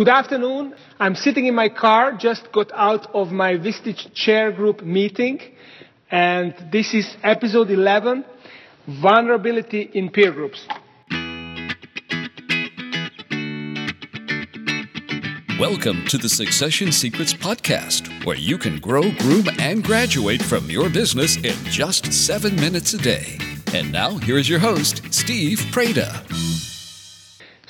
Good afternoon. I'm sitting in my car, just got out of my Vistage Chair Group meeting, and this is episode 11 Vulnerability in Peer Groups. Welcome to the Succession Secrets Podcast, where you can grow, groom, and graduate from your business in just seven minutes a day. And now, here is your host, Steve Preda.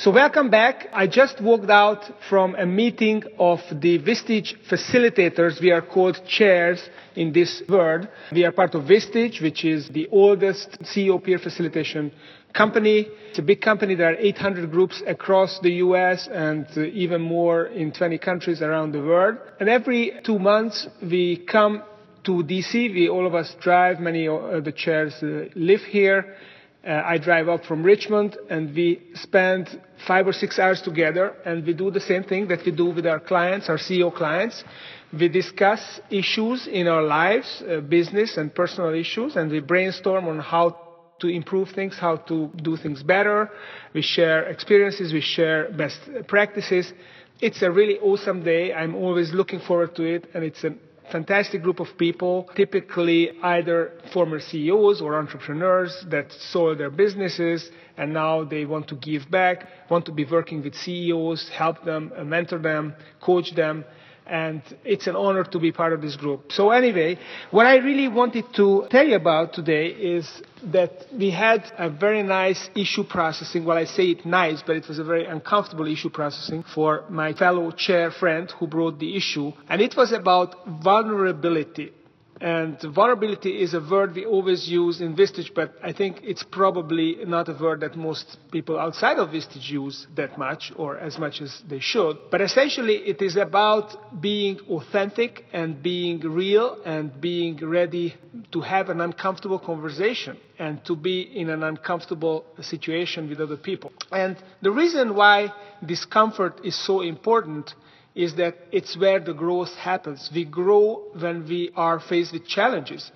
So welcome back. I just walked out from a meeting of the Vistage facilitators. We are called chairs in this world. We are part of Vistage, which is the oldest CEO peer facilitation company. It's a big company. There are 800 groups across the US and even more in 20 countries around the world. And every two months we come to DC. We, all of us drive. Many of the chairs uh, live here uh, I drive up from Richmond and we spend five or six hours together and we do the same thing that we do with our clients, our CEO clients. We discuss issues in our lives, uh, business and personal issues, and we brainstorm on how to improve things, how to do things better. We share experiences, we share best practices. It's a really awesome day. I'm always looking forward to it, and it's an fantastic group of people, typically either former CEOs or entrepreneurs that sold their businesses and now they want to give back, want to be working with CEOs, help them, mentor them, coach them, and it's an honor to be part of this group. So anyway, what I really wanted to tell you about today is that we had a very nice issue processing. Well, I say it nice, but it was a very uncomfortable issue processing for my fellow chair friend who brought the issue. And it was about vulnerability. And vulnerability is a word we always use in Vistage, but I think it's probably not a word that most people outside of Vistage use that much or as much as they should. But essentially, it is about being authentic and being real and being ready to have an uncomfortable conversation and to be in an uncomfortable situation with other people. And the reason why discomfort is so important is that it's where the growth happens. We grow when we are faced with challenges,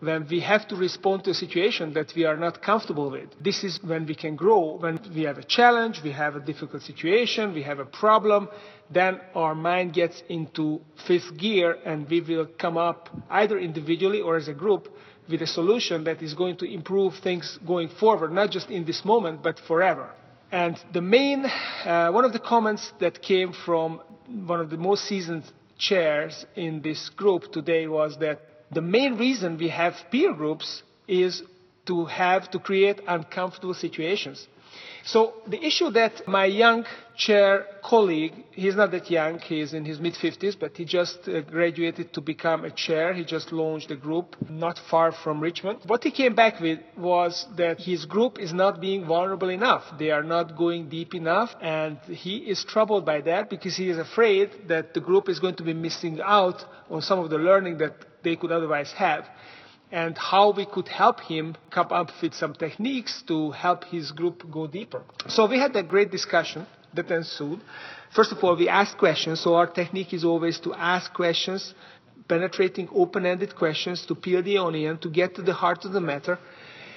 when we have to respond to a situation that we are not comfortable with. This is when we can grow. When we have a challenge, we have a difficult situation, we have a problem, then our mind gets into fifth gear and we will come up either individually or as a group with a solution that is going to improve things going forward, not just in this moment, but forever. And the main, uh, one of the comments that came from one of the most seasoned chairs in this group today was that the main reason we have peer groups is to have to create uncomfortable situations. So the issue that my young chair colleague, he's not that young, he's in his mid 50s, but he just uh, graduated to become a chair. He just launched a group not far from Richmond. What he came back with was that his group is not being vulnerable enough. They are not going deep enough, and he is troubled by that because he is afraid that the group is going to be missing out on some of the learning that they could otherwise have and how we could help him come up with some techniques to help his group go deeper. So we had a great discussion that ensued. First of all, we asked questions. So our technique is always to ask questions, penetrating open-ended questions to peel the onion, to get to the heart of the matter.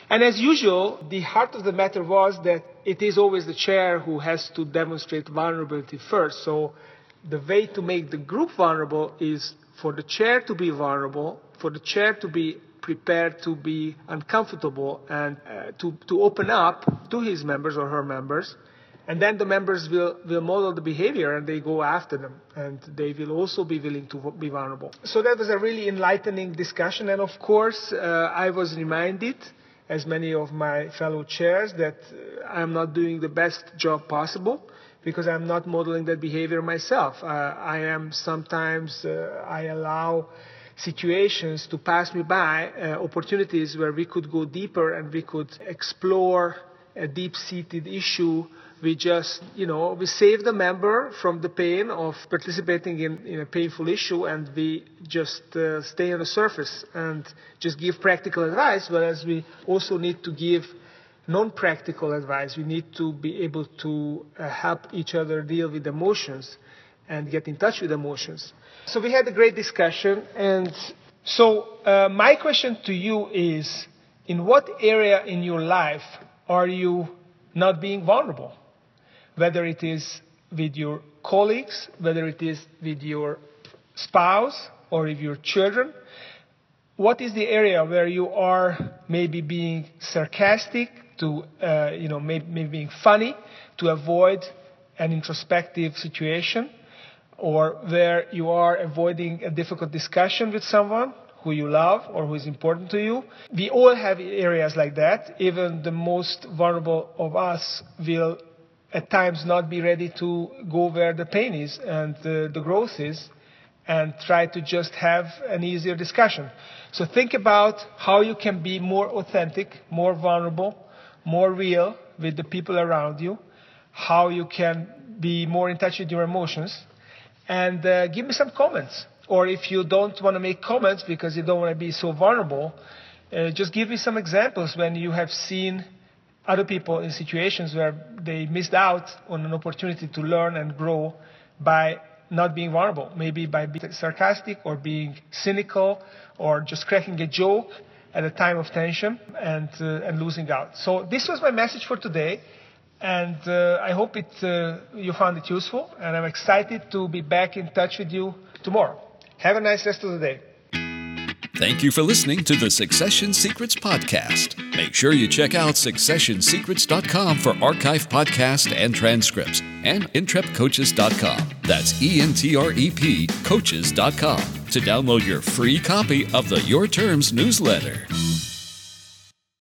And as usual, the heart of the matter was that it is always the chair who has to demonstrate vulnerability first. So the way to make the group vulnerable is for the chair to be vulnerable, for the chair to be prepared to be uncomfortable and uh, to, to open up to his members or her members. And then the members will, will model the behavior and they go after them. And they will also be willing to be vulnerable. So that was a really enlightening discussion. And of course, uh, I was reminded, as many of my fellow chairs, that uh, I'm not doing the best job possible because I'm not modeling that behavior myself. Uh, I am sometimes, uh, I allow situations to pass me by, uh, opportunities where we could go deeper and we could explore a deep-seated issue. We just, you know, we save the member from the pain of participating in, in a painful issue and we just uh, stay on the surface and just give practical advice, whereas we also need to give non-practical advice. We need to be able to uh, help each other deal with emotions and get in touch with emotions. So we had a great discussion, and so uh, my question to you is, in what area in your life are you not being vulnerable? Whether it is with your colleagues, whether it is with your spouse or with your children. What is the area where you are maybe being sarcastic, to uh, you know maybe, maybe being funny, to avoid an introspective situation, or where you are avoiding a difficult discussion with someone who you love or who is important to you. We all have areas like that. Even the most vulnerable of us will at times not be ready to go where the pain is and uh, the growth is and try to just have an easier discussion. So think about how you can be more authentic, more vulnerable, more real with the people around you, how you can be more in touch with your emotions, and uh, give me some comments. Or if you don't want to make comments because you don't want to be so vulnerable, uh, just give me some examples when you have seen other people in situations where they missed out on an opportunity to learn and grow by not being vulnerable, maybe by being sarcastic or being cynical or just cracking a joke at a time of tension and, uh, and losing out. So this was my message for today. And uh, I hope it, uh, you found it useful. And I'm excited to be back in touch with you tomorrow. Have a nice rest of the day. Thank you for listening to the Succession Secrets Podcast. Make sure you check out successionsecrets.com for archive podcasts and transcripts, and entrepcoaches.com. That's E N T R E P coaches.com to download your free copy of the Your Terms newsletter.